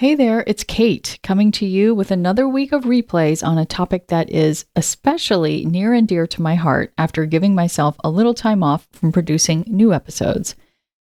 Hey there, it's Kate coming to you with another week of replays on a topic that is especially near and dear to my heart after giving myself a little time off from producing new episodes.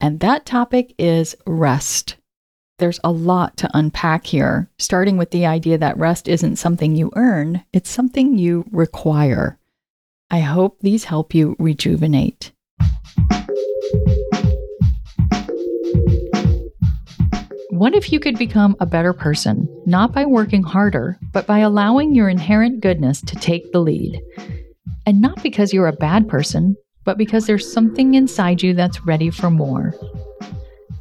And that topic is rest. There's a lot to unpack here, starting with the idea that rest isn't something you earn, it's something you require. I hope these help you rejuvenate. What if you could become a better person, not by working harder, but by allowing your inherent goodness to take the lead? And not because you're a bad person, but because there's something inside you that's ready for more.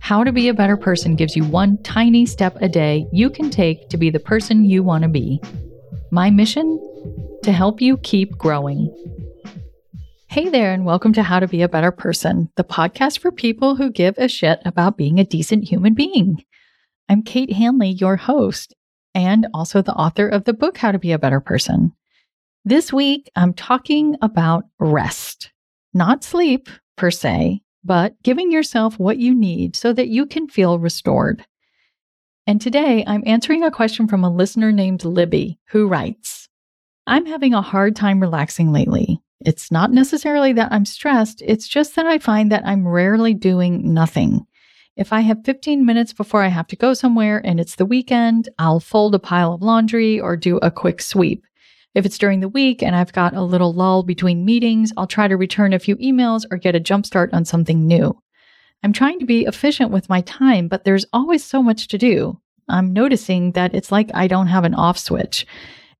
How to be a better person gives you one tiny step a day you can take to be the person you want to be. My mission? To help you keep growing. Hey there, and welcome to How to Be a Better Person, the podcast for people who give a shit about being a decent human being. I'm Kate Hanley, your host, and also the author of the book, How to Be a Better Person. This week, I'm talking about rest, not sleep per se, but giving yourself what you need so that you can feel restored. And today, I'm answering a question from a listener named Libby, who writes I'm having a hard time relaxing lately. It's not necessarily that I'm stressed, it's just that I find that I'm rarely doing nothing. If I have 15 minutes before I have to go somewhere and it's the weekend, I'll fold a pile of laundry or do a quick sweep. If it's during the week and I've got a little lull between meetings, I'll try to return a few emails or get a jumpstart on something new. I'm trying to be efficient with my time, but there's always so much to do. I'm noticing that it's like I don't have an off switch.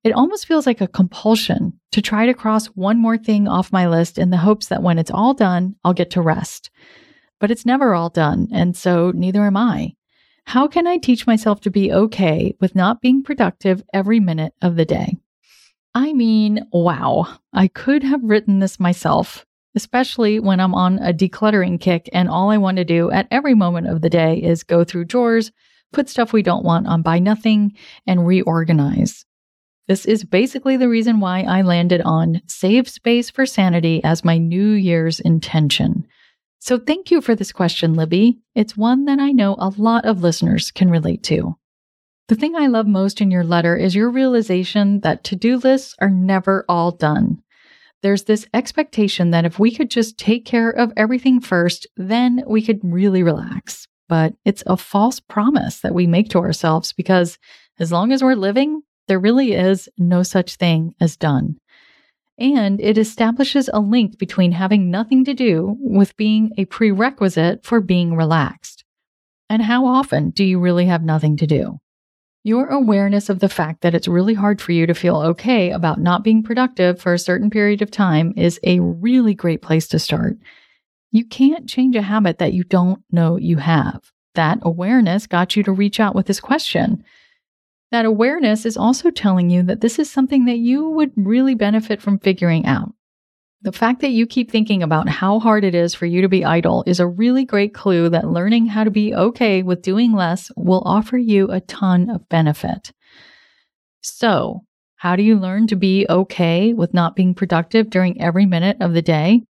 It almost feels like a compulsion to try to cross one more thing off my list in the hopes that when it's all done, I'll get to rest but it's never all done, and so neither am I. How can I teach myself to be okay with not being productive every minute of the day? I mean, wow, I could have written this myself, especially when I'm on a decluttering kick and all I want to do at every moment of the day is go through drawers, put stuff we don't want on buy nothing, and reorganize. This is basically the reason why I landed on Save Space for Sanity as my New Year's intention. So thank you for this question, Libby. It's one that I know a lot of listeners can relate to. The thing I love most in your letter is your realization that to do lists are never all done. There's this expectation that if we could just take care of everything first, then we could really relax. But it's a false promise that we make to ourselves because as long as we're living, there really is no such thing as done and it establishes a link between having nothing to do with being a prerequisite for being relaxed. And how often do you really have nothing to do? Your awareness of the fact that it's really hard for you to feel okay about not being productive for a certain period of time is a really great place to start. You can't change a habit that you don't know you have. That awareness got you to reach out with this question that awareness is also telling you that this is something that you would really benefit from figuring out. The fact that you keep thinking about how hard it is for you to be idle is a really great clue that learning how to be okay with doing less will offer you a ton of benefit. So, how do you learn to be okay with not being productive during every minute of the day?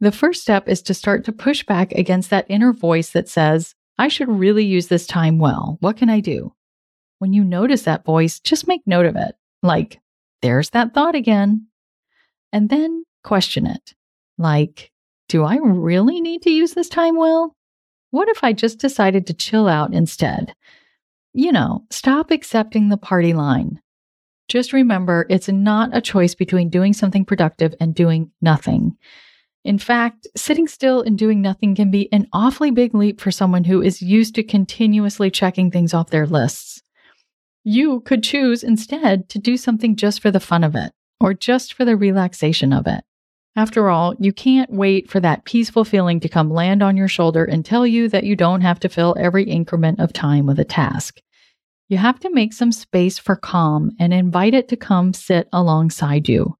The first step is to start to push back against that inner voice that says, I should really use this time well. What can I do? When you notice that voice, just make note of it. Like, there's that thought again. And then question it. Like, do I really need to use this time well? What if I just decided to chill out instead? You know, stop accepting the party line. Just remember, it's not a choice between doing something productive and doing nothing. In fact, sitting still and doing nothing can be an awfully big leap for someone who is used to continuously checking things off their lists. You could choose instead to do something just for the fun of it or just for the relaxation of it. After all, you can't wait for that peaceful feeling to come land on your shoulder and tell you that you don't have to fill every increment of time with a task. You have to make some space for calm and invite it to come sit alongside you.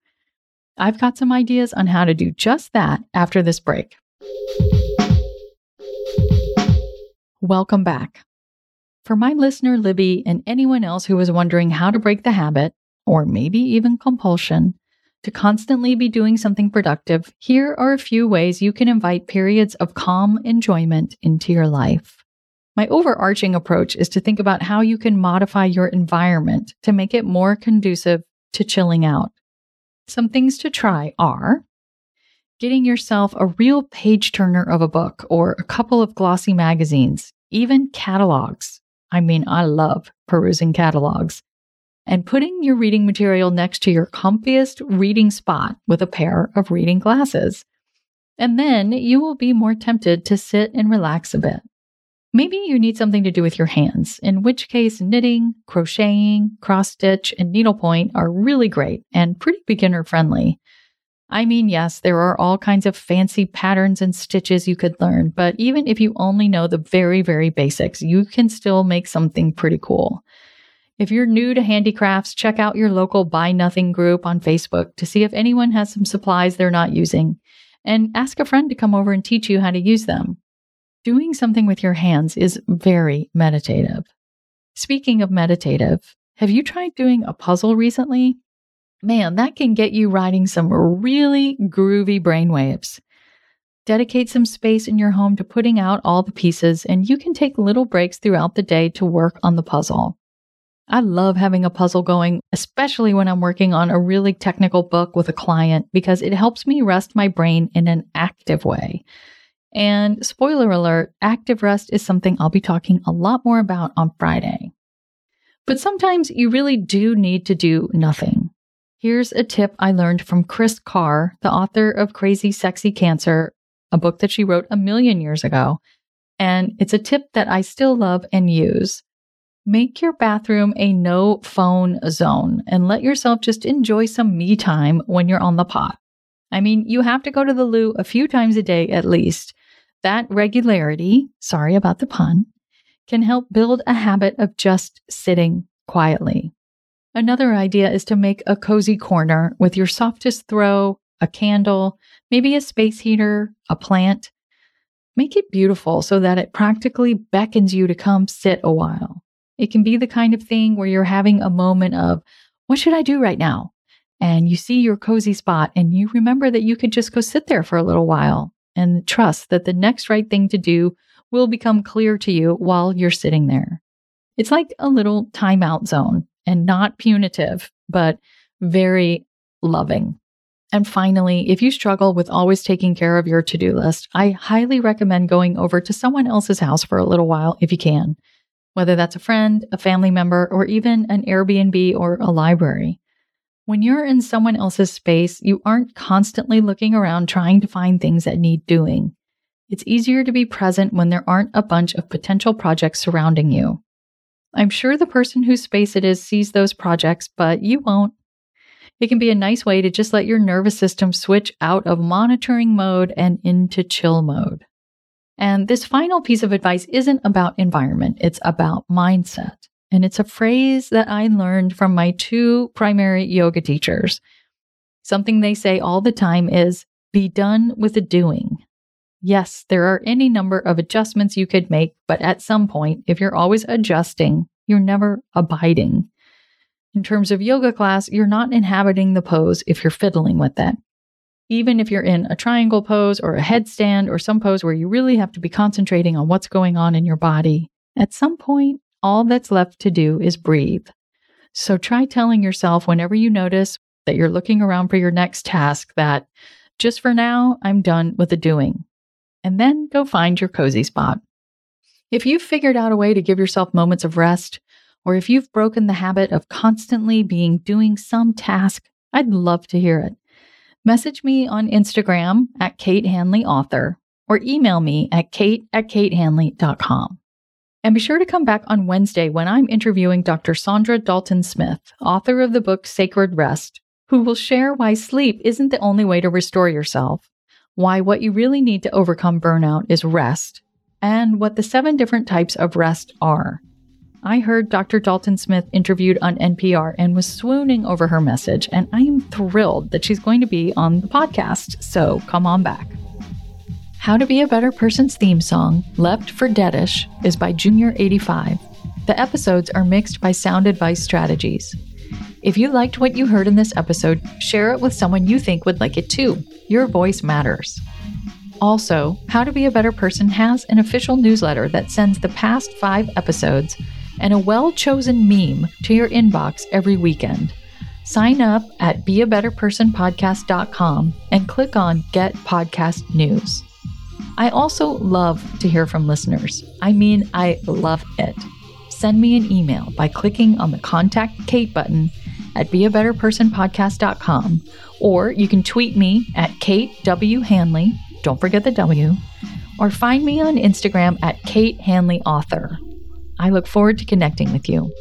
I've got some ideas on how to do just that after this break. Welcome back. For my listener, Libby, and anyone else who is wondering how to break the habit, or maybe even compulsion, to constantly be doing something productive, here are a few ways you can invite periods of calm enjoyment into your life. My overarching approach is to think about how you can modify your environment to make it more conducive to chilling out. Some things to try are getting yourself a real page turner of a book or a couple of glossy magazines, even catalogs. I mean, I love perusing catalogs. And putting your reading material next to your comfiest reading spot with a pair of reading glasses. And then you will be more tempted to sit and relax a bit. Maybe you need something to do with your hands, in which case knitting, crocheting, cross stitch, and needlepoint are really great and pretty beginner friendly. I mean, yes, there are all kinds of fancy patterns and stitches you could learn, but even if you only know the very, very basics, you can still make something pretty cool. If you're new to handicrafts, check out your local Buy Nothing group on Facebook to see if anyone has some supplies they're not using, and ask a friend to come over and teach you how to use them. Doing something with your hands is very meditative. Speaking of meditative, have you tried doing a puzzle recently? Man, that can get you riding some really groovy brainwaves. Dedicate some space in your home to putting out all the pieces, and you can take little breaks throughout the day to work on the puzzle. I love having a puzzle going, especially when I'm working on a really technical book with a client, because it helps me rest my brain in an active way. And spoiler alert, active rest is something I'll be talking a lot more about on Friday. But sometimes you really do need to do nothing. Here's a tip I learned from Kris Carr, the author of Crazy Sexy Cancer, a book that she wrote a million years ago. And it's a tip that I still love and use. Make your bathroom a no phone zone and let yourself just enjoy some me time when you're on the pot. I mean, you have to go to the loo a few times a day at least, that regularity, sorry about the pun, can help build a habit of just sitting quietly. Another idea is to make a cozy corner with your softest throw, a candle, maybe a space heater, a plant. Make it beautiful so that it practically beckons you to come sit a while. It can be the kind of thing where you're having a moment of, what should I do right now? And you see your cozy spot and you remember that you could just go sit there for a little while and trust that the next right thing to do will become clear to you while you're sitting there. It's like a little timeout zone and not punitive, but very loving. And finally, if you struggle with always taking care of your to do list, I highly recommend going over to someone else's house for a little while if you can, whether that's a friend, a family member, or even an Airbnb or a library. When you're in someone else's space, you aren't constantly looking around trying to find things that need doing. It's easier to be present when there aren't a bunch of potential projects surrounding you. I'm sure the person whose space it is sees those projects, but you won't. It can be a nice way to just let your nervous system switch out of monitoring mode and into chill mode. And this final piece of advice isn't about environment, it's about mindset. And it's a phrase that I learned from my two primary yoga teachers. Something they say all the time is be done with the doing. Yes, there are any number of adjustments you could make, but at some point, if you're always adjusting, you're never abiding. In terms of yoga class, you're not inhabiting the pose if you're fiddling with it. Even if you're in a triangle pose or a headstand or some pose where you really have to be concentrating on what's going on in your body, at some point, all that's left to do is breathe. So try telling yourself whenever you notice that you're looking around for your next task that just for now, I'm done with the doing. And then go find your cozy spot. If you've figured out a way to give yourself moments of rest, or if you've broken the habit of constantly being doing some task, I'd love to hear it. Message me on Instagram at Kate Hanley Author or email me at kate at katehanley.com. And be sure to come back on Wednesday when I'm interviewing Dr. Saundra Dalton Smith, author of the book Sacred Rest, who will share why sleep isn't the only way to restore yourself, why what you really need to overcome burnout is rest, and what the seven different types of rest are. I heard Dr. Dalton Smith interviewed on NPR and was swooning over her message, and I am thrilled that she's going to be on the podcast, so come on back. How to Be a Better Person's theme song, Left for Deadish, is by Junior85. The episodes are mixed by Sound Advice Strategies. If you liked what you heard in this episode, share it with someone you think would like it too. Your voice matters. Also, How to Be a Better Person has an official newsletter that sends the past five episodes and a well chosen meme to your inbox every weekend. Sign up at beabetterpersonpodcast.com and click on Get Podcast News. I also love to hear from listeners. I mean, I love it. Send me an email by clicking on the Contact Kate button at beabetterpersonpodcast.com or you can tweet me at Kate W. Hanley, don't forget the W, or find me on Instagram at Kate Hanley Author. I look forward to connecting with you.